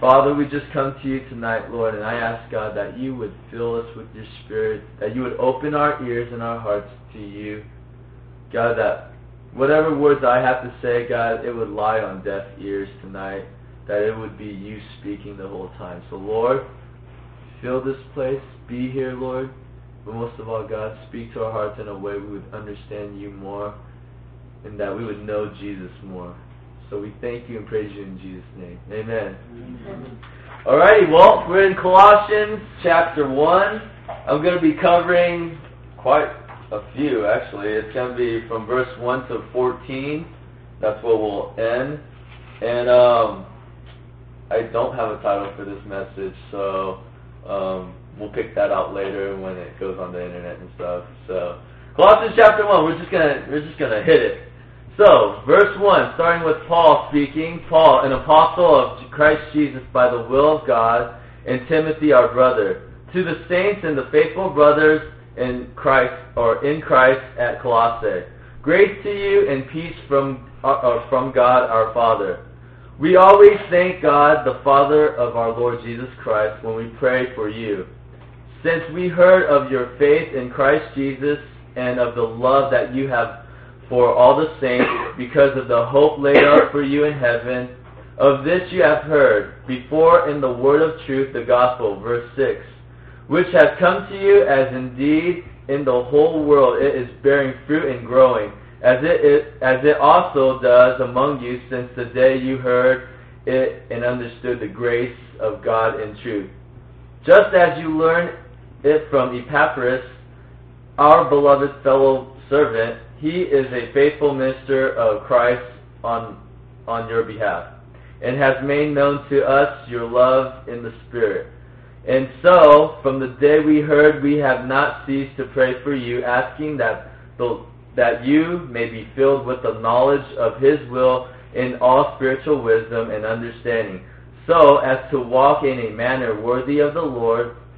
Father, we just come to you tonight, Lord, and I ask, God, that you would fill us with your Spirit, that you would open our ears and our hearts to you. God, that whatever words I have to say, God, it would lie on deaf ears tonight, that it would be you speaking the whole time. So, Lord, fill this place, be here, Lord, but most of all, God, speak to our hearts in a way we would understand you more and that we would know Jesus more. So we thank you and praise you in Jesus' name. Amen. Amen. Alrighty, well, we're in Colossians chapter 1. I'm going to be covering quite a few, actually. It's going to be from verse 1 to 14. That's where we'll end. And um, I don't have a title for this message, so um, we'll pick that out later when it goes on the internet and stuff. So Colossians chapter 1, we're just going to we're just going to hit it. So, verse 1, starting with Paul speaking, Paul, an apostle of Christ Jesus by the will of God, and Timothy, our brother, to the saints and the faithful brothers in Christ, or in Christ at Colossae. Grace to you and peace from, uh, uh, from God our Father. We always thank God, the Father of our Lord Jesus Christ, when we pray for you. Since we heard of your faith in Christ Jesus and of the love that you have for all the saints, because of the hope laid up for you in heaven. Of this you have heard before in the word of truth, the gospel, verse 6, which has come to you as indeed in the whole world it is bearing fruit and growing, as it, is, as it also does among you since the day you heard it and understood the grace of God in truth. Just as you learned it from Epaphras, our beloved fellow servant, he is a faithful minister of Christ on, on your behalf, and has made known to us your love in the Spirit. And so, from the day we heard, we have not ceased to pray for you, asking that, the, that you may be filled with the knowledge of His will in all spiritual wisdom and understanding, so as to walk in a manner worthy of the Lord,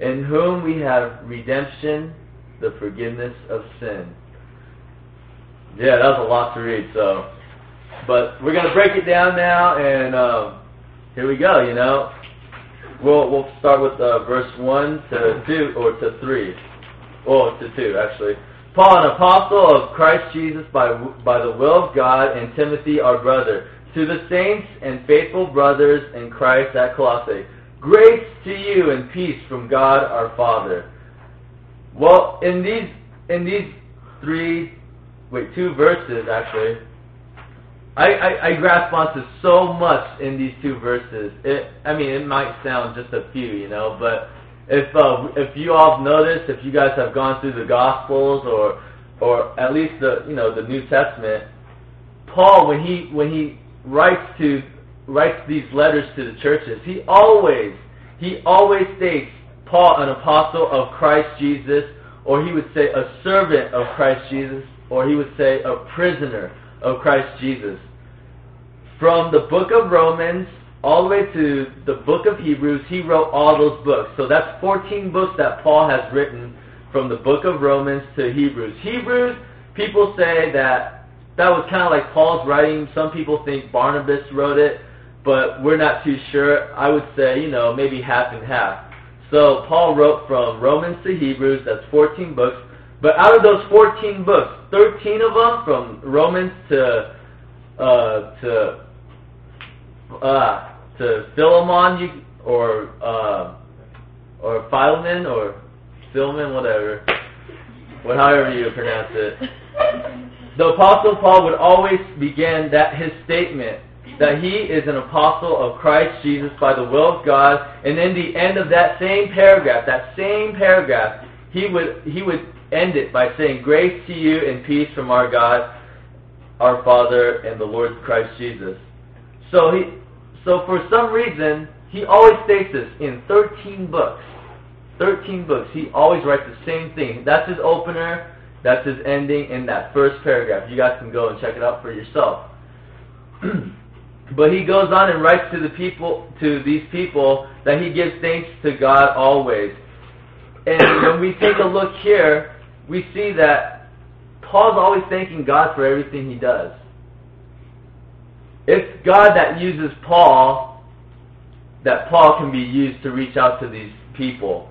in whom we have redemption the forgiveness of sin. Yeah, that was a lot to read. So, but we're gonna break it down now, and um, here we go. You know, we'll we'll start with uh, verse one to two or to three, well to two actually. Paul, an apostle of Christ Jesus by by the will of God, and Timothy, our brother, to the saints and faithful brothers in Christ at Colossae. Grace to you and peace from God our Father well, in these in these three, wait, two verses actually, I, I, I grasp onto so much in these two verses. It, I mean, it might sound just a few, you know, but if uh, if you all have noticed, if you guys have gone through the Gospels or or at least the you know the New Testament, Paul when he when he writes to writes these letters to the churches, he always he always states Paul, an apostle of Christ Jesus, or he would say a servant of Christ Jesus, or he would say a prisoner of Christ Jesus. From the book of Romans all the way to the book of Hebrews, he wrote all those books. So that's 14 books that Paul has written from the book of Romans to Hebrews. Hebrews, people say that that was kind of like Paul's writing. Some people think Barnabas wrote it, but we're not too sure. I would say, you know, maybe half and half. So Paul wrote from Romans to Hebrews, that's 14 books. But out of those 14 books, 13 of them from Romans to uh, to uh, to Philemon, you, or uh, or Philemon, or Philemon, whatever, what however you pronounce it. The Apostle Paul would always begin that his statement that he is an apostle of Christ Jesus by the will of God, and in the end of that same paragraph, that same paragraph, he would he would end it by saying, "Grace to you and peace from our God, our Father, and the Lord Christ Jesus." So he, so for some reason, he always states this in 13 books. 13 books. He always writes the same thing. That's his opener. That's his ending in that first paragraph. You guys can go and check it out for yourself. but he goes on and writes to the people, to these people, that he gives thanks to God always. And when we take a look here, we see that Paul's always thanking God for everything he does. It's God that uses Paul, that Paul can be used to reach out to these people.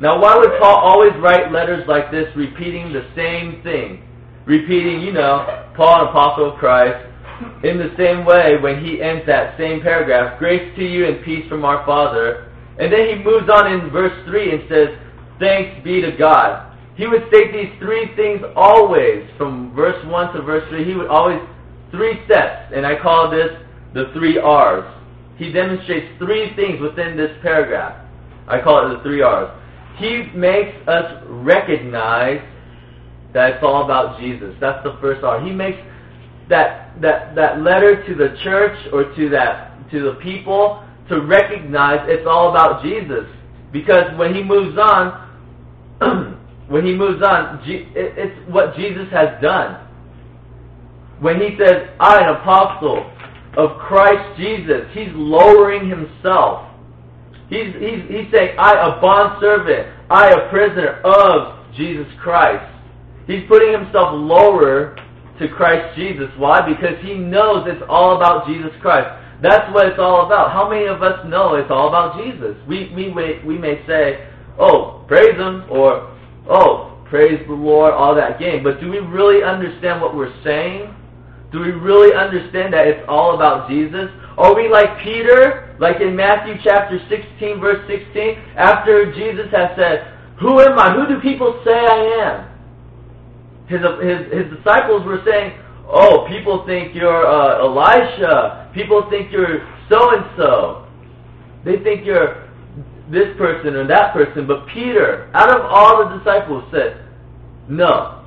Now, why would Paul always write letters like this, repeating the same thing? Repeating, you know, Paul, an apostle of Christ, in the same way when he ends that same paragraph, grace to you and peace from our Father. And then he moves on in verse 3 and says, thanks be to God. He would state these three things always, from verse 1 to verse 3. He would always, three steps, and I call this the three R's. He demonstrates three things within this paragraph. I call it the three R's. He makes us recognize that it's all about Jesus. That's the first R. He makes that that that letter to the church or to that to the people to recognize it's all about Jesus. Because when he moves on, when he moves on, it's what Jesus has done. When he says, "I, an apostle of Christ Jesus," he's lowering himself He's, he's, he's saying, I, a bondservant, I, a prisoner of Jesus Christ. He's putting himself lower to Christ Jesus. Why? Because he knows it's all about Jesus Christ. That's what it's all about. How many of us know it's all about Jesus? We, we, may, we may say, oh, praise him, or, oh, praise the Lord, all that game. But do we really understand what we're saying? Do we really understand that it's all about Jesus? Are we like Peter, like in Matthew chapter 16, verse 16, after Jesus has said, Who am I? Who do people say I am? His, his, his disciples were saying, Oh, people think you're uh, Elisha. People think you're so-and-so. They think you're this person or that person. But Peter, out of all the disciples, said, No.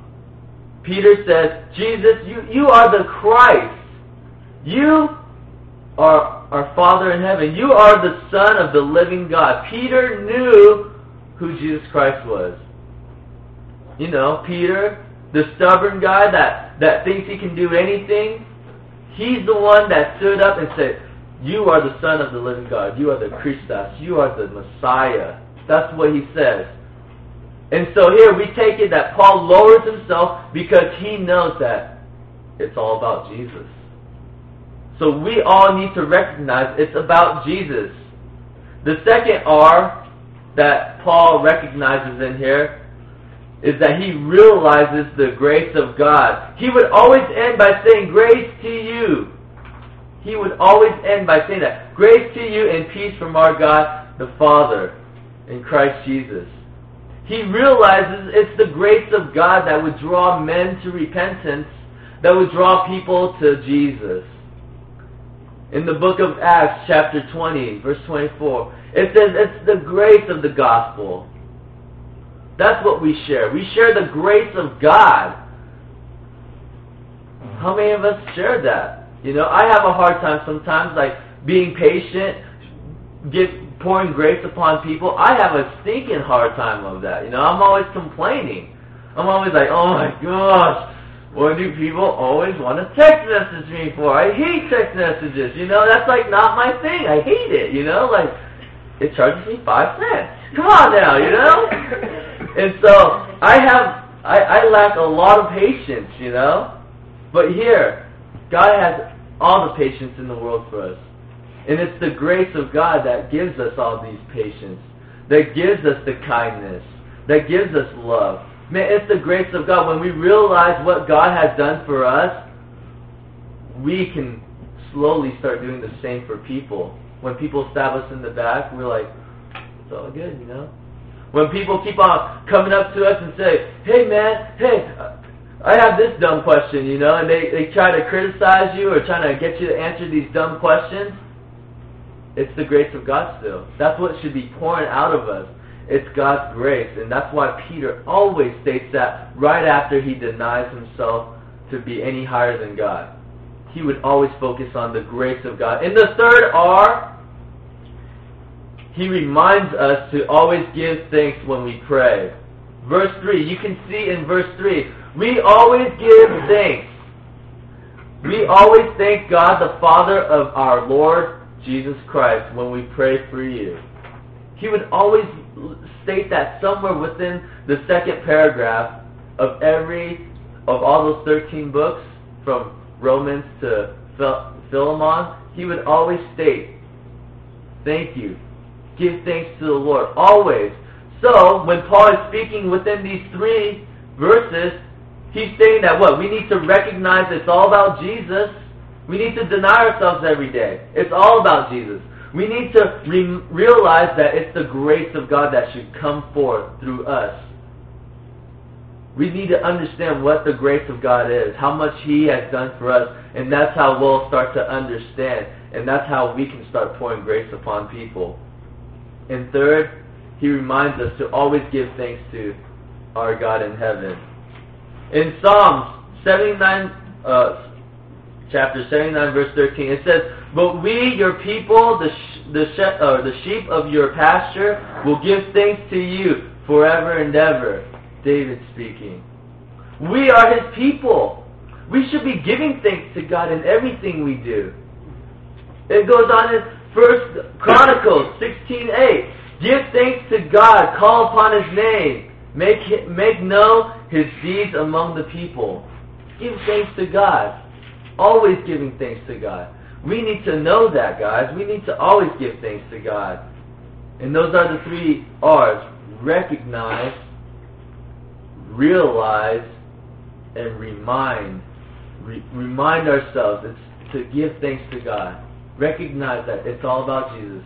Peter says, Jesus, you, you are the Christ. You are our Father in heaven. You are the Son of the living God. Peter knew who Jesus Christ was. You know, Peter, the stubborn guy that, that thinks he can do anything, he's the one that stood up and said, You are the Son of the living God. You are the Christos. You are the Messiah. That's what he says. And so here we take it that Paul lowers himself because he knows that it's all about Jesus. So we all need to recognize it's about Jesus. The second R that Paul recognizes in here is that he realizes the grace of God. He would always end by saying, Grace to you. He would always end by saying that. Grace to you and peace from our God the Father in Christ Jesus. He realizes it's the grace of God that would draw men to repentance, that would draw people to Jesus in the book of Acts, chapter 20, verse 24. It says it's the grace of the gospel. That's what we share. We share the grace of God. How many of us share that? You know, I have a hard time sometimes, like being patient, get pouring grace upon people. I have a stinking hard time of that. You know, I'm always complaining. I'm always like, oh my gosh, what do people always want to text message me for? I hate text messages. You know, that's like not my thing. I hate it. You know, like it charges me five cents. Come on now, you know. And so I have, I, I lack a lot of patience. You know, but here, God has all the patience in the world for us, and it's the grace of God that gives us all these patience, that gives us the kindness, that gives us love. Man, it's the grace of God. When we realize what God has done for us, we can slowly start doing the same for people. When people stab us in the back, we're like, it's all good, you know? When people keep on coming up to us and say, hey man, hey, uh, I have this dumb question, you know, and they, they try to criticize you or trying to get you to answer these dumb questions, it's the grace of God still. That's what should be pouring out of us. It's God's grace. And that's why Peter always states that right after he denies himself to be any higher than God. He would always focus on the grace of God. And the third R he reminds us to always give thanks when we pray. Verse 3, you can see in verse 3, we always give thanks. We always thank God the Father of our Lord Jesus Christ when we pray for you. He would always state that somewhere within the second paragraph of every of all those 13 books from Romans to Philemon, he would always state, thank you. Give thanks to the Lord. Always. So, when Paul is speaking within these three verses, he's saying that what? We need to recognize it's all about Jesus. We need to deny ourselves every day. It's all about Jesus. We need to re- realize that it's the grace of God that should come forth through us. We need to understand what the grace of God is, how much He has done for us, and that's how we'll start to understand, and that's how we can start pouring grace upon people. And third, He reminds us to always give thanks to our God in heaven. In Psalms 79, uh, chapter 79, verse 13, it says, But we, your people, the, sh- the, sh- uh, the sheep of your pasture, will give thanks to you forever and ever. David speaking. We are his people. We should be giving thanks to God in everything we do. It goes on First Chronicles 16:8. Give thanks to God, call upon his name, make make known his deeds among the people. Give thanks to God. Always giving thanks to God. We need to know that, guys. We need to always give thanks to God. And those are the three R's. Recognize, realize, and remind. Re- remind ourselves it's to give thanks to God. Recognize that it's all about Jesus.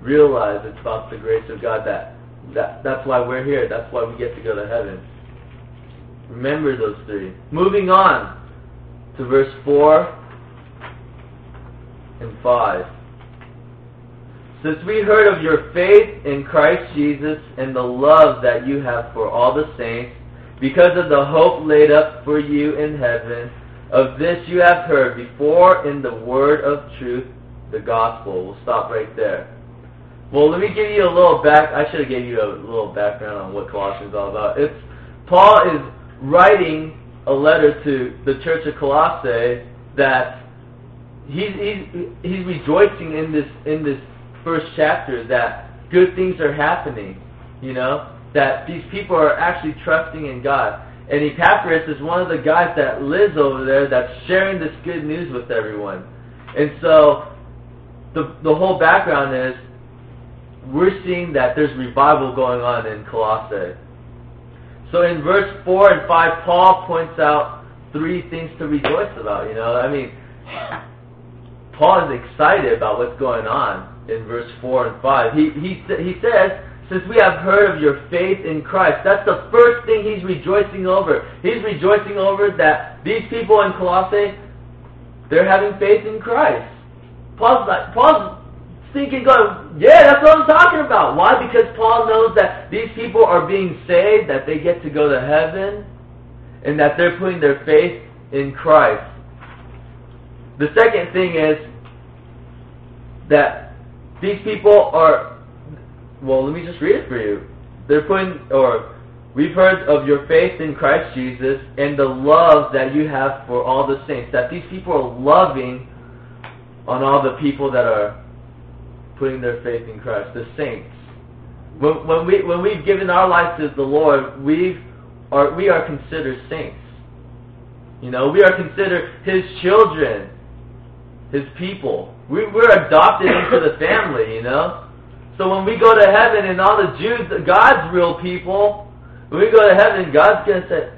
Realize it's about the grace of God that, that that's why we're here. That's why we get to go to heaven. Remember those three. Moving on to verse 4 and 5. Since we heard of your faith in Christ Jesus and the love that you have for all the saints, because of the hope laid up for you in heaven, of this you have heard before in the word of truth, the gospel. We'll stop right there. Well, let me give you a little back. I should have gave you a little background on what Colossians is all about. It's Paul is writing a letter to the church of Colossae that he's he's he's rejoicing in this in this first chapter that good things are happening. You know that these people are actually trusting in God. And Epaphras is one of the guys that lives over there that's sharing this good news with everyone. And so the the whole background is we're seeing that there's revival going on in Colossae. So in verse 4 and 5, Paul points out three things to rejoice about. You know, I mean, Paul is excited about what's going on in verse 4 and 5. He, he, he says, since we have heard of your faith in Christ, that's the first thing he's rejoicing over. He's rejoicing over that these people in Colossae, they're having faith in Christ. Paul's like, Paul's thinking, going, yeah, that's what I'm talking about. Why? Because Paul knows that these people are being saved, that they get to go to heaven, and that they're putting their faith in Christ. The second thing is that these people are, well, let me just read it for you. They're putting, or we've heard of your faith in Christ Jesus and the love that you have for all the saints. That these people are loving on all the people that are putting their faith in Christ, the saints. When, when we when we've given our life to the Lord, we've are we are considered saints. You know, we are considered His children, His people. We, we're adopted into the family. You know, so when we go to heaven and all the Jews, God's real people, when we go to heaven, God's gonna say,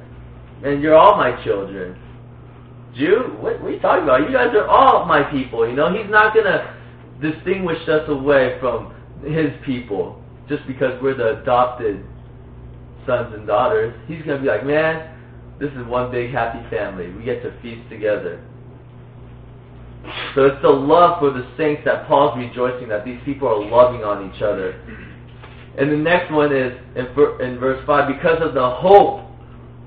"And you're all my children." Jew, what, what are you talking about? You guys are all my people. You know, He's not gonna distinguish us away from His people just because we're the adopted sons and daughters. He's going to be like, man, this is one big happy family. We get to feast together. So it's the love for the saints that Paul's rejoicing that these people are loving on each other. And the next one is in, in verse 5 because of the hope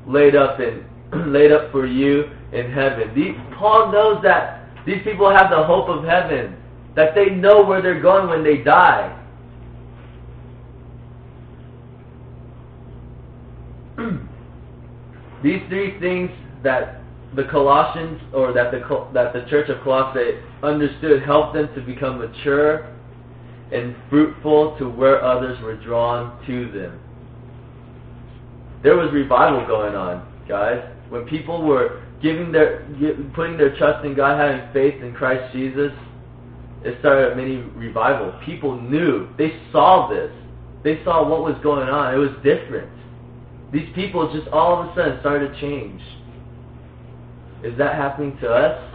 laid up in laid up for you in heaven. These, Paul knows that these people have the hope of heaven, that they know where they're going when they die. these three things that the Colossians or that the that the church of Colossae understood helped them to become mature and fruitful to where others were drawn to them. There was revival going on, guys. When people were giving their putting their trust in God, having faith in Christ Jesus, it started a mini revival. People knew. They saw this. They saw what was going on. It was different. These people just all of a sudden started to change. Is that happening to us?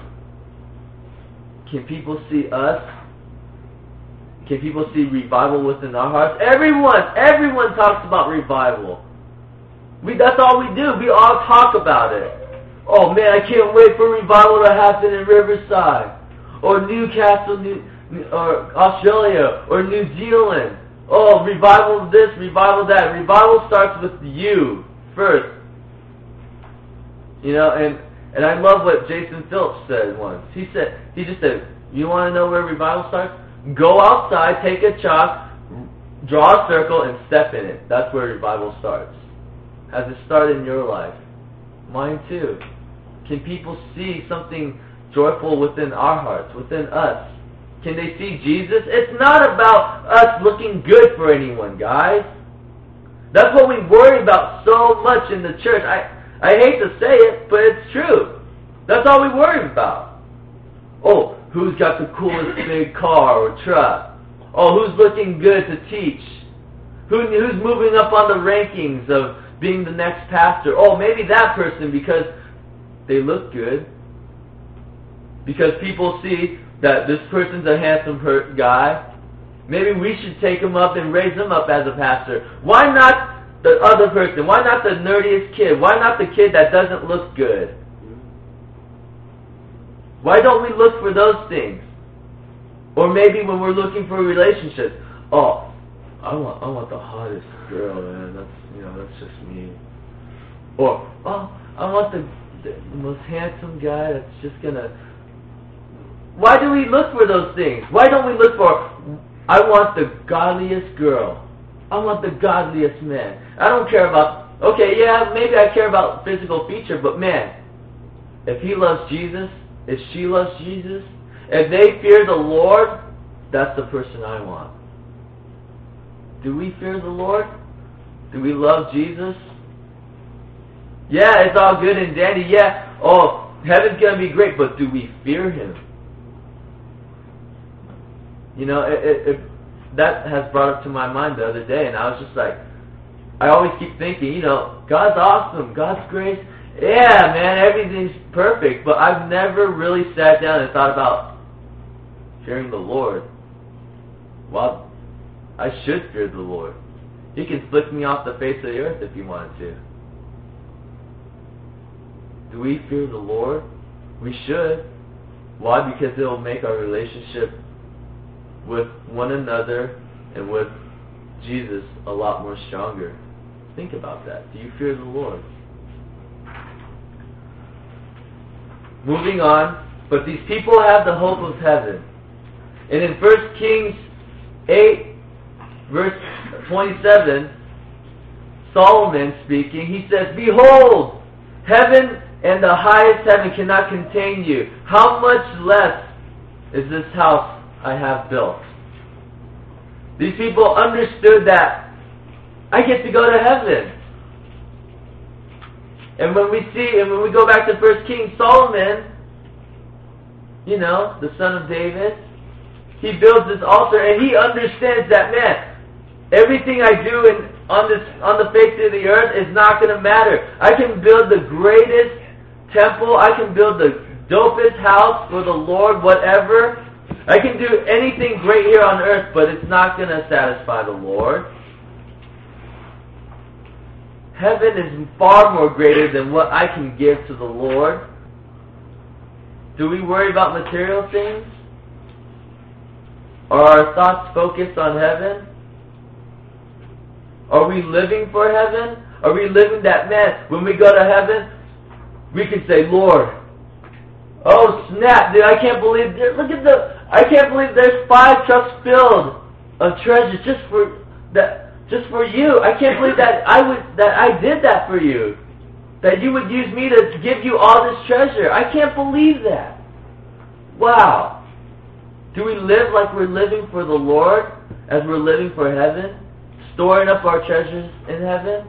Can people see us? Can people see revival within our hearts? Everyone, everyone talks about revival. We, that's all we do. We all talk about it. Oh man, I can't wait for revival to happen in Riverside, or Newcastle, New, or Australia, or New Zealand. Oh, revival this, revival that. Revival starts with you first. You know, and and I love what Jason Phillips said once. He said he just said, "You want to know where revival starts? Go outside, take a chalk, draw a circle, and step in it. That's where revival starts." Has it started in your life? Mine too. Can people see something joyful within our hearts, within us? Can they see Jesus? It's not about us looking good for anyone, guys. That's what we worry about so much in the church. I, I hate to say it, but it's true. That's all we worry about. Oh, who's got the coolest big car or truck? Oh, who's looking good to teach? Who, who's moving up on the rankings of being the next pastor. Oh, maybe that person because they look good. Because people see that this person's a handsome per- guy. Maybe we should take him up and raise him up as a pastor. Why not the other person? Why not the nerdiest kid? Why not the kid that doesn't look good? Why don't we look for those things? Or maybe when we're looking for relationships, oh, I want I want the hottest girl, man. That's you know, that's just me. Or, oh, I want the, the most handsome guy that's just gonna. Why do we look for those things? Why don't we look for, I want the godliest girl. I want the godliest man. I don't care about, okay, yeah, maybe I care about physical feature, but man, if he loves Jesus, if she loves Jesus, if they fear the Lord, that's the person I want. Do we fear the Lord? Do we love Jesus? Yeah, it's all good and dandy. Yeah, oh, heaven's going to be great, but do we fear Him? You know, it, that has brought up to my mind the other day, and I was just like, I always keep thinking, you know, God's awesome, God's grace. Yeah, man, everything's perfect, but I've never really sat down and thought about fearing the Lord. Well, I should fear the Lord. He can flick me off the face of the earth if he wanted to. Do we fear the Lord? We should. Why? Because it will make our relationship with one another and with Jesus a lot more stronger. Think about that. Do you fear the Lord? Moving on, but these people have the hope of heaven. And in 1 Kings 8, verse 27, Solomon speaking, he says, Behold, heaven and the highest heaven cannot contain you. How much less is this house I have built? These people understood that I get to go to heaven. And when we see, and when we go back to First King Solomon, you know, the son of David, he builds this altar and he understands that, man, Everything I do in, on this on the face of the earth is not going to matter. I can build the greatest temple. I can build the dopest house for the Lord, whatever. I can do anything great here on earth, but it's not going to satisfy the Lord. Heaven is far more greater than what I can give to the Lord. Do we worry about material things? Are our thoughts focused on heaven? Are we living for heaven? Are we living that man? When we go to heaven, we can say, Lord, oh snap, dude, I can't believe, look at the, I can't believe there's five trucks filled of treasure just for that, just for you. I can't believe that I would, that I did that for you. That you would use me to give you all this treasure. I can't believe that. Wow. Do we live like we're living for the Lord as we're living for heaven? Storing up our treasures in heaven?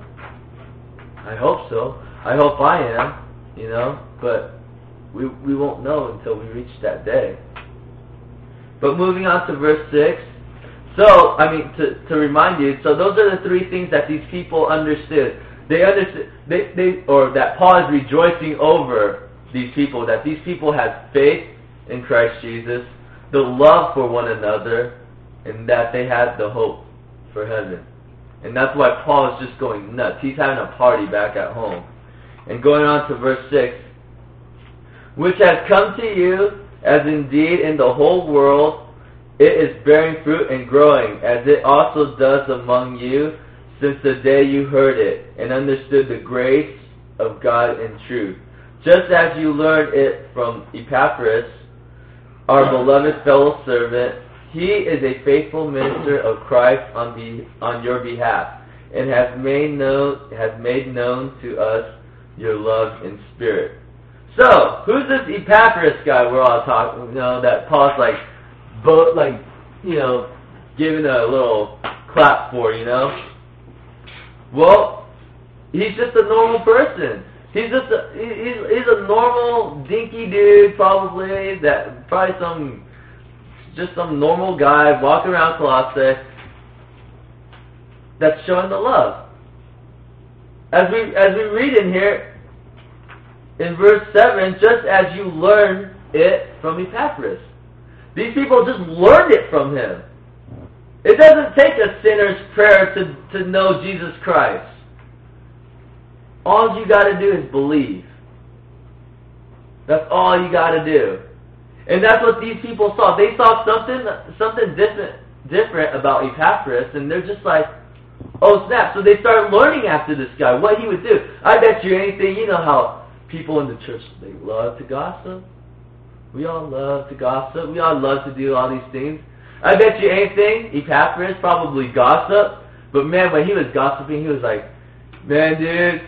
I hope so. I hope I am, you know, but we, we won't know until we reach that day. But moving on to verse 6. So, I mean, to, to remind you, so those are the three things that these people understood. They understood, they, they, or that Paul is rejoicing over these people, that these people had faith in Christ Jesus, the love for one another, and that they had the hope for heaven. And that's why Paul is just going nuts. He's having a party back at home. And going on to verse 6, which has come to you, as indeed in the whole world it is bearing fruit and growing, as it also does among you, since the day you heard it, and understood the grace of God in truth. Just as you learned it from Epaphras, our beloved fellow servant, he is a faithful minister of Christ on, be, on your behalf, and has made known has made known to us your love in spirit. So, who's this Epaphras guy we're all talking? You know that Paul's like, both like, you know, giving a little clap for. You know. Well, he's just a normal person. He's just a he's he's a normal dinky dude probably that probably some just some normal guy walking around Colossae that's showing the love. As we as we read in here in verse seven, just as you learned it from Epaphras. These people just learned it from him. It doesn't take a sinner's prayer to, to know Jesus Christ. All you got to do is believe. That's all you got to do. And that's what these people saw. They saw something something different different about Epaphras, and they're just like, oh snap. So they start learning after this guy, what he would do. I bet you anything, you know how people in the church, they love to gossip. We all love to gossip. We all love to do all these things. I bet you anything, Epaphras probably gossip. But man, when he was gossiping, he was like, man, dude,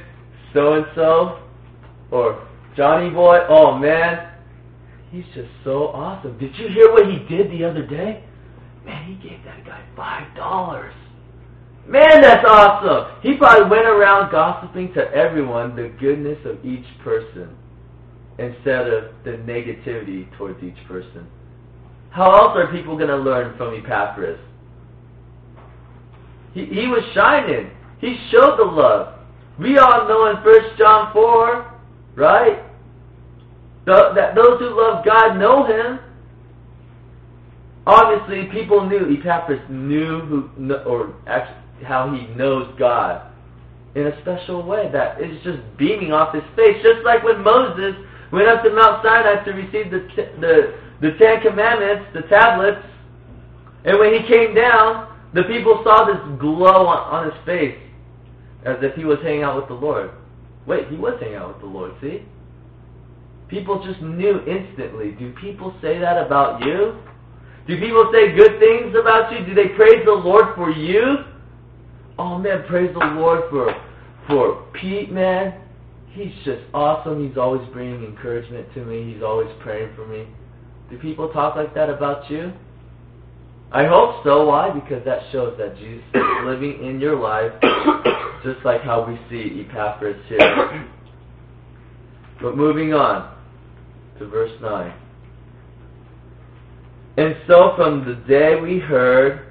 so-and-so, or Johnny boy, oh man, he's just so awesome. Did you hear what he did the other day? Man, he gave that guy five dollars. Man, that's awesome. He probably went around gossiping to everyone the goodness of each person instead of the negativity towards each person. How else are people going to learn from Epaphras? He, he was shining. He showed the love. We all know in 1 John 4, right? The, that those who love God know Him. Obviously, people knew Epaphras knew who, or actually how he knows God in a special way that is just beaming off his face, just like when Moses went up to Mount Sinai to receive the the the Ten Commandments, the tablets, and when he came down, the people saw this glow on, on his face, as if he was hanging out with the Lord. Wait, he was hanging out with the Lord, see? People just knew instantly. Do people say that about you? Do people say good things about you? Do they praise the Lord for you? Oh man, praise the Lord for for Pete, man. He's just awesome. He's always bringing encouragement to me. He's always praying for me. Do people talk like that about you? I hope so. Why? Because that shows that Jesus is living in your life, just like how we see Epaphras here. But moving on to verse 9. And so from the day we heard,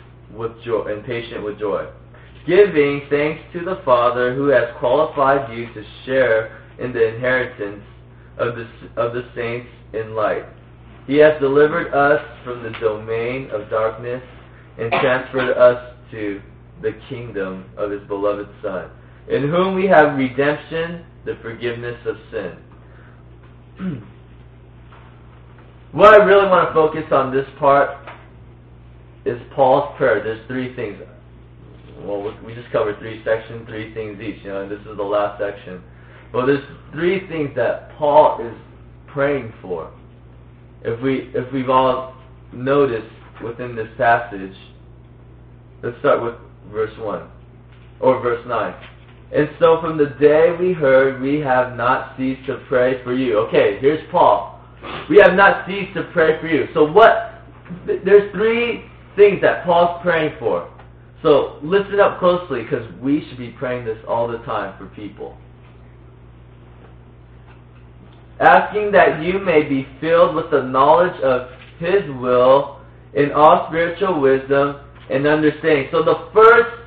with joy and patient with joy, giving thanks to the Father who has qualified you to share in the inheritance of the of the saints in light. He has delivered us from the domain of darkness and transferred us to the kingdom of his beloved Son, in whom we have redemption the forgiveness of sin. what I really want to focus on this part is Paul's prayer. There's three things. Well, we just covered three sections, three things each, you know, and this is the last section. Well, there's three things that Paul is praying for. If we if we've all noticed within this passage, let's start with verse one or verse nine. And so from the day we heard, we have not ceased to pray for you. Okay, here's Paul. We have not ceased to pray for you. So what? There's three things that Paul's praying for. So listen up closely because we should be praying this all the time for people. Asking that you may be filled with the knowledge of His will in all spiritual wisdom and understanding. So the first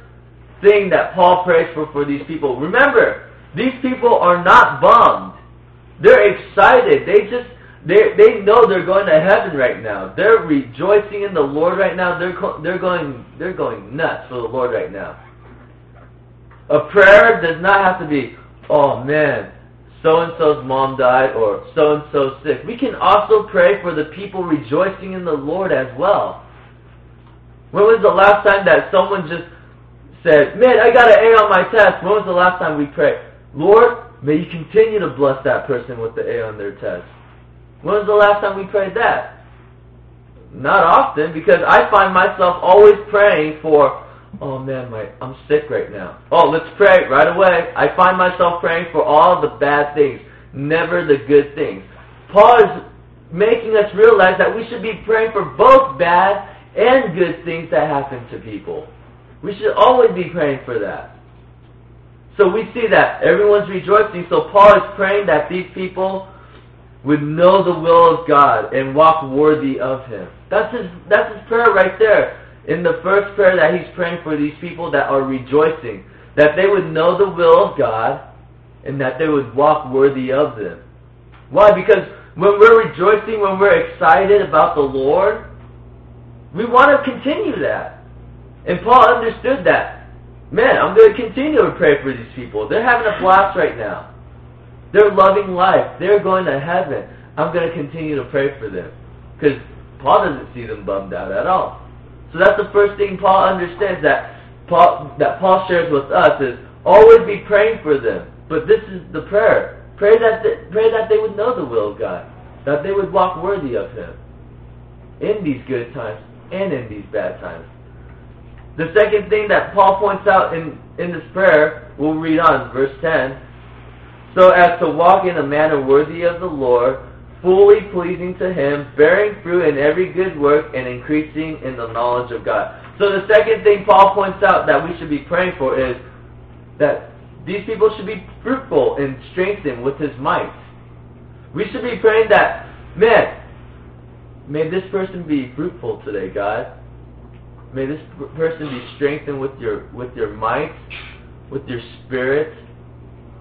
thing that Paul prays for for these people, remember, these people are not bummed. They're excited. They just they they know they're going to heaven right now. They're rejoicing in the Lord right now. They're they're going they're going nuts for the Lord right now. A prayer does not have to be, oh man, so and so's mom died or so and so sick. We can also pray for the people rejoicing in the Lord as well. When was the last time that someone just said, Man, I got an A on my test? When was the last time we prayed? Lord, may you continue to bless that person with the A on their test. When was the last time we prayed that? Not often, because I find myself always praying for, oh man, my I'm sick right now. Oh, let's pray right away. I find myself praying for all the bad things, never the good things. Paul is making us realize that we should be praying for both bad and good things that happen to people. We should always be praying for that. So we see that everyone's rejoicing. So Paul is praying that these people would know the will of God and walk worthy of Him. That's his, that's his prayer right there. In the first prayer that he's praying for these people that are rejoicing, that they would know the will of God and that they would walk worthy of them. Why? Because when we're rejoicing, when we're excited about the Lord, we want to continue that. And Paul understood that. Man, I'm going to continue to pray for these people. They're having a blast right now. They're loving life. They're going to heaven. I'm going to continue to pray for them. Because Paul doesn't see them bummed out at all. So that's the first thing Paul understands that Paul, that Paul shares with us is always be praying for them. But this is the prayer. Pray that they, pray that they would know the will of God. That they would walk worthy of Him. In these good times and in these bad times. The second thing that Paul points out in, in this prayer, we'll read on, verse 10, so as to walk in a manner worthy of the Lord, fully pleasing to Him, bearing fruit in every good work, and increasing in the knowledge of God. So the second thing Paul points out that we should be praying for is that these people should be fruitful and strengthened with His might. We should be praying that, man, may this person be fruitful today, God. May this person be strengthened with your with your might, with your spirit,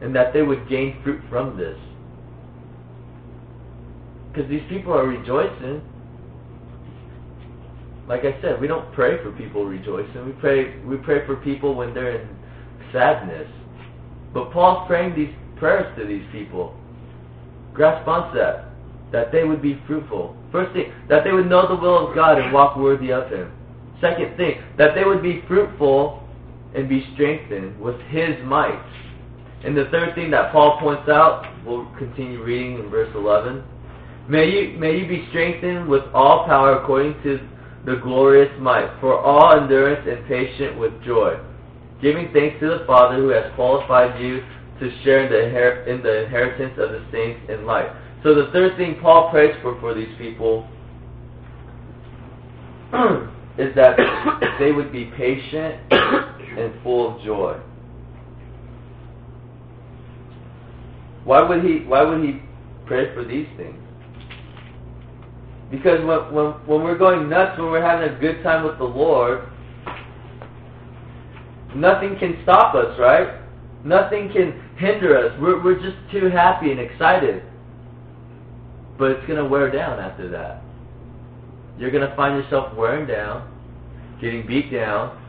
and that they would gain fruit from this. Because these people are rejoicing. Like I said, we don't pray for people rejoicing. We pray we pray for people when they're in sadness. But Paul's praying these prayers to these people. Grasp onto that. That they would be fruitful. First thing, that they would know the will of God and walk worthy of Him. Second thing, that they would be fruitful and be strengthened with His might. And the third thing that Paul points out, we'll continue reading in verse 11. May you, may you be strengthened with all power according to the glorious might, for all endurance and patience with joy, giving thanks to the Father who has qualified you to share in the, in the inheritance of the saints in light. So the third thing Paul prays for for these people is that they would be patient and full of joy. Why would he why would he pray for these things? Because when, when, when we're going nuts, when we're having a good time with the Lord, nothing can stop us, right? Nothing can hinder us. We're, we're just too happy and excited. But it's going to wear down after that. You're going to find yourself wearing down, getting beat down,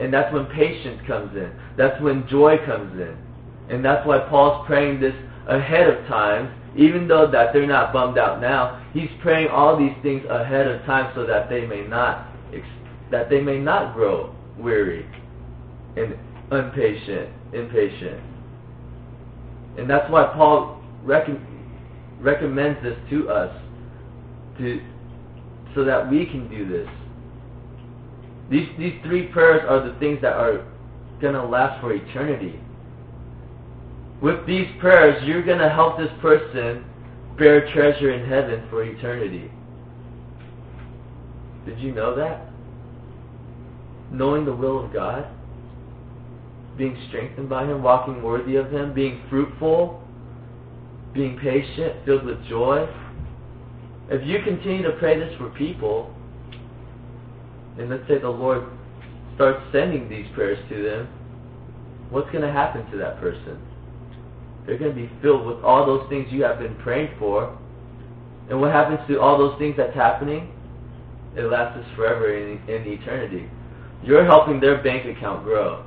and that's when patience comes in. That's when joy comes in. And that's why Paul's praying this ahead of time, even though that they're not bummed out now. He's praying all these things ahead of time so that they may not that they may not grow weary and impatient, impatient. And that's why Paul recommends this to us to so that we can do this. These these three prayers are the things that are going to last for eternity. With these prayers, you're going to help this person bear treasure in heaven for eternity. Did you know that? Knowing the will of God, being strengthened by Him, walking worthy of Him, being fruitful, being patient, filled with joy. If you continue to pray this for people, and let's say the Lord starts sending these prayers to them, what's going to happen to that person? They're going to be filled with all those things you have been praying for. And what happens to all those things that's happening? It lasts forever in, in eternity. You're helping their bank account grow.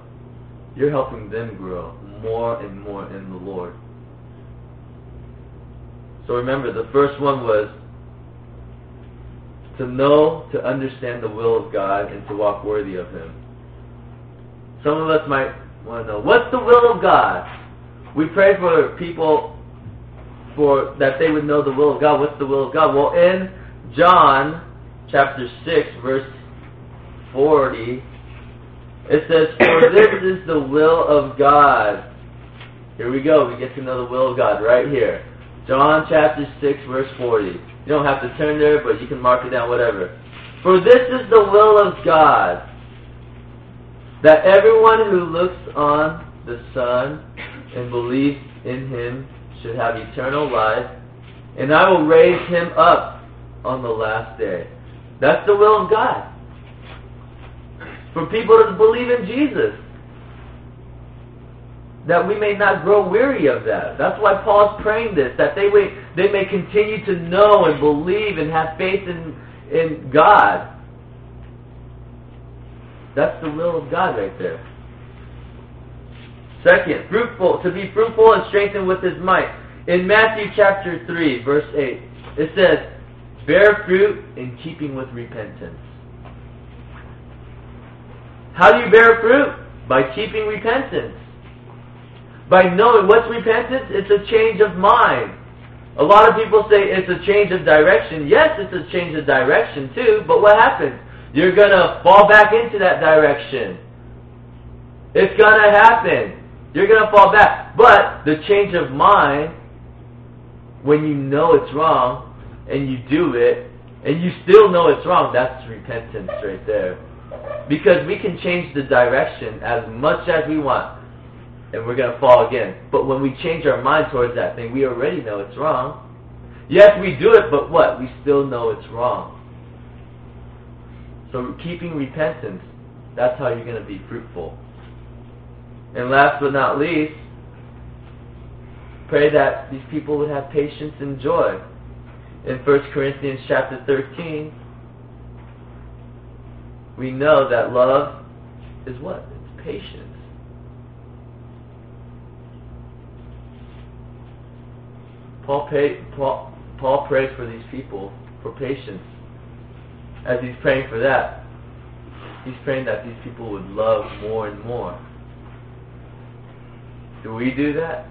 You're helping them grow more and more in the Lord. So remember, the first one was to know, to understand the will of God, and to walk worthy of Him. Some of us might want to know, what's the will of God? We pray for people for that they would know the will of God. What's the will of God? Well, in John chapter 6, verse 40, it says, For this is the will of God. Here we go. We get to know the will of God right here. John chapter 6, verse 40. You don't have to turn there, but you can mark it down, whatever. For this is the will of God, that everyone who looks on the Son and believe in him should have eternal life, and I will raise him up on the last day. That's the will of God. For people to believe in Jesus. That we may not grow weary of that. That's why Paul's praying this, that they may, they may continue to know and believe and have faith in, in God. That's the will of God right there. Second, fruitful, to be fruitful and strengthened with his might. In Matthew chapter 3, verse 8, it says, Bear fruit in keeping with repentance. How do you bear fruit? By keeping repentance. By knowing what's repentance? It's a change of mind. A lot of people say it's a change of direction. Yes, it's a change of direction too, but what happens? You're to fall back into that direction. It's to happen. You're going to fall back. But the change of mind, when you know it's wrong, and you do it, and you still know it's wrong, that's repentance right there. Because we can change the direction as much as we want, and we're going to fall again. But when we change our mind towards that thing, we already know it's wrong. Yes, we do it, but what? We still know it's wrong. So keeping repentance, that's how you're going to be fruitful. And last but not least, pray that these people would have patience and joy. In 1 Corinthians chapter 13, we know that love is what? It's patience. Paul, pay, Paul, Paul prays for these people for patience. As he's praying for that, he's praying that these people would love more and more. Do we do that?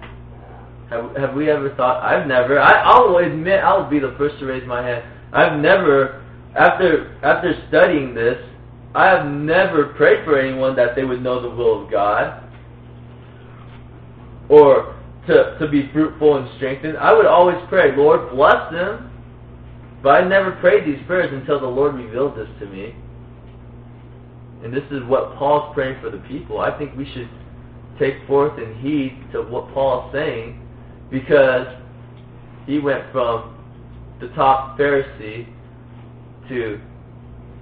Have, have we ever thought? I've never. I, I'll admit. I'll be the first to raise my hand. I've never, after after studying this, I have never prayed for anyone that they would know the will of God, or to to be fruitful and strengthened. I would always pray, Lord, bless them. But I never prayed these prayers until the Lord revealed this to me. And this is what Paul's praying for the people. I think we should take forth and heed to what Paul is saying because he went from the top Pharisee to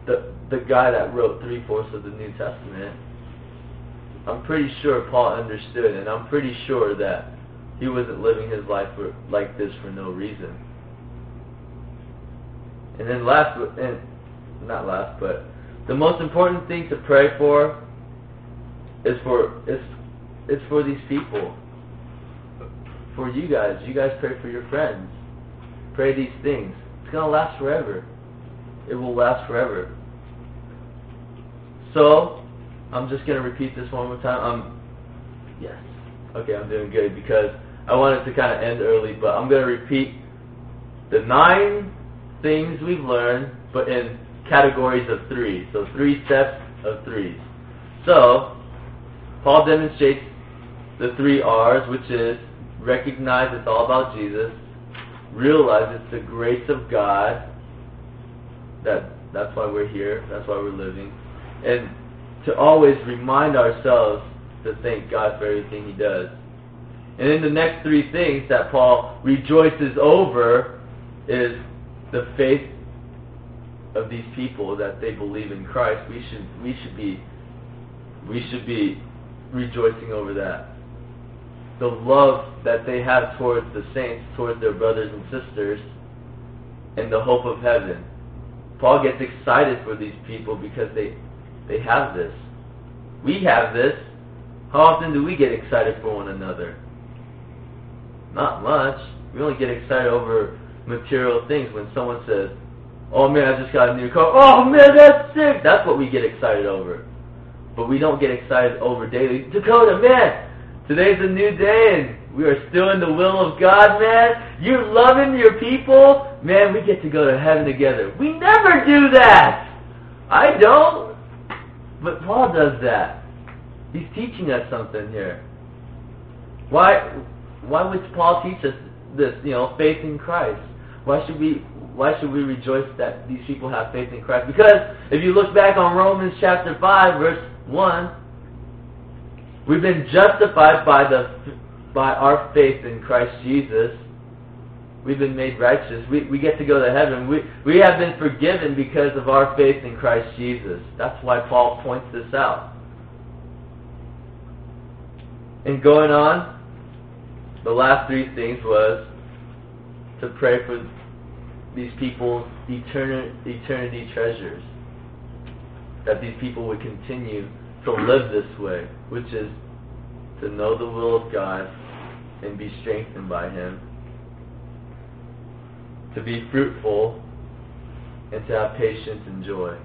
the the guy that wrote three fourths of the New Testament. I'm pretty sure Paul understood, and I'm pretty sure that he wasn't living his life for, like this for no reason. And then last, and not last, but the most important thing to pray for is for is it's for these people. for you guys. You guys pray for your friends. Pray these things. It's going to last forever. It will last forever. So, I'm just going to repeat this one more time. Um, yes. Okay, I'm doing good because I wanted to kind of end early, but I'm going to repeat the nine things we've learned, but in categories of three. So three steps of threes. So, Paul demonstrates the three R's, which is recognize it's all about Jesus, realize it's the grace of God, that that's why we're here, that's why we're living, and to always remind ourselves to thank God for everything He does. And then the next three things that Paul rejoices over is the faith of these people that they believe in Christ. We should we should be we should be rejoicing over that. The love that they have towards the saints, towards their brothers and sisters, and the hope of heaven. Paul gets excited for these people because they they have this. We have this. How often do we get excited for one another? Not much. We only get excited over material things when someone says, Oh man, I just got a new car. Oh man, that's sick. That's what we get excited over. But we don't get excited over daily. Dakota, man, today's a new day and we are still in the will of God, man. You're loving your people. Man, we get to go to heaven together. We never do that. I don't. But Paul does that. He's teaching us something here. Why why would Paul teach us this, you know, faith in Christ? Why should we why should we rejoice that these people have faith in Christ? Because if you look back on Romans chapter 5 verse 1, we've been justified by the by our faith in Christ Jesus. We've been made righteous. We, we get to go to heaven. We, we have been forgiven because of our faith in Christ Jesus. That's why Paul points this out. And going on, the last three things was to pray for these people's eternity, eternity treasures. That these people would continue to live this way, which is to know the will of God and be strengthened by Him, to be fruitful, and to have patience and joy.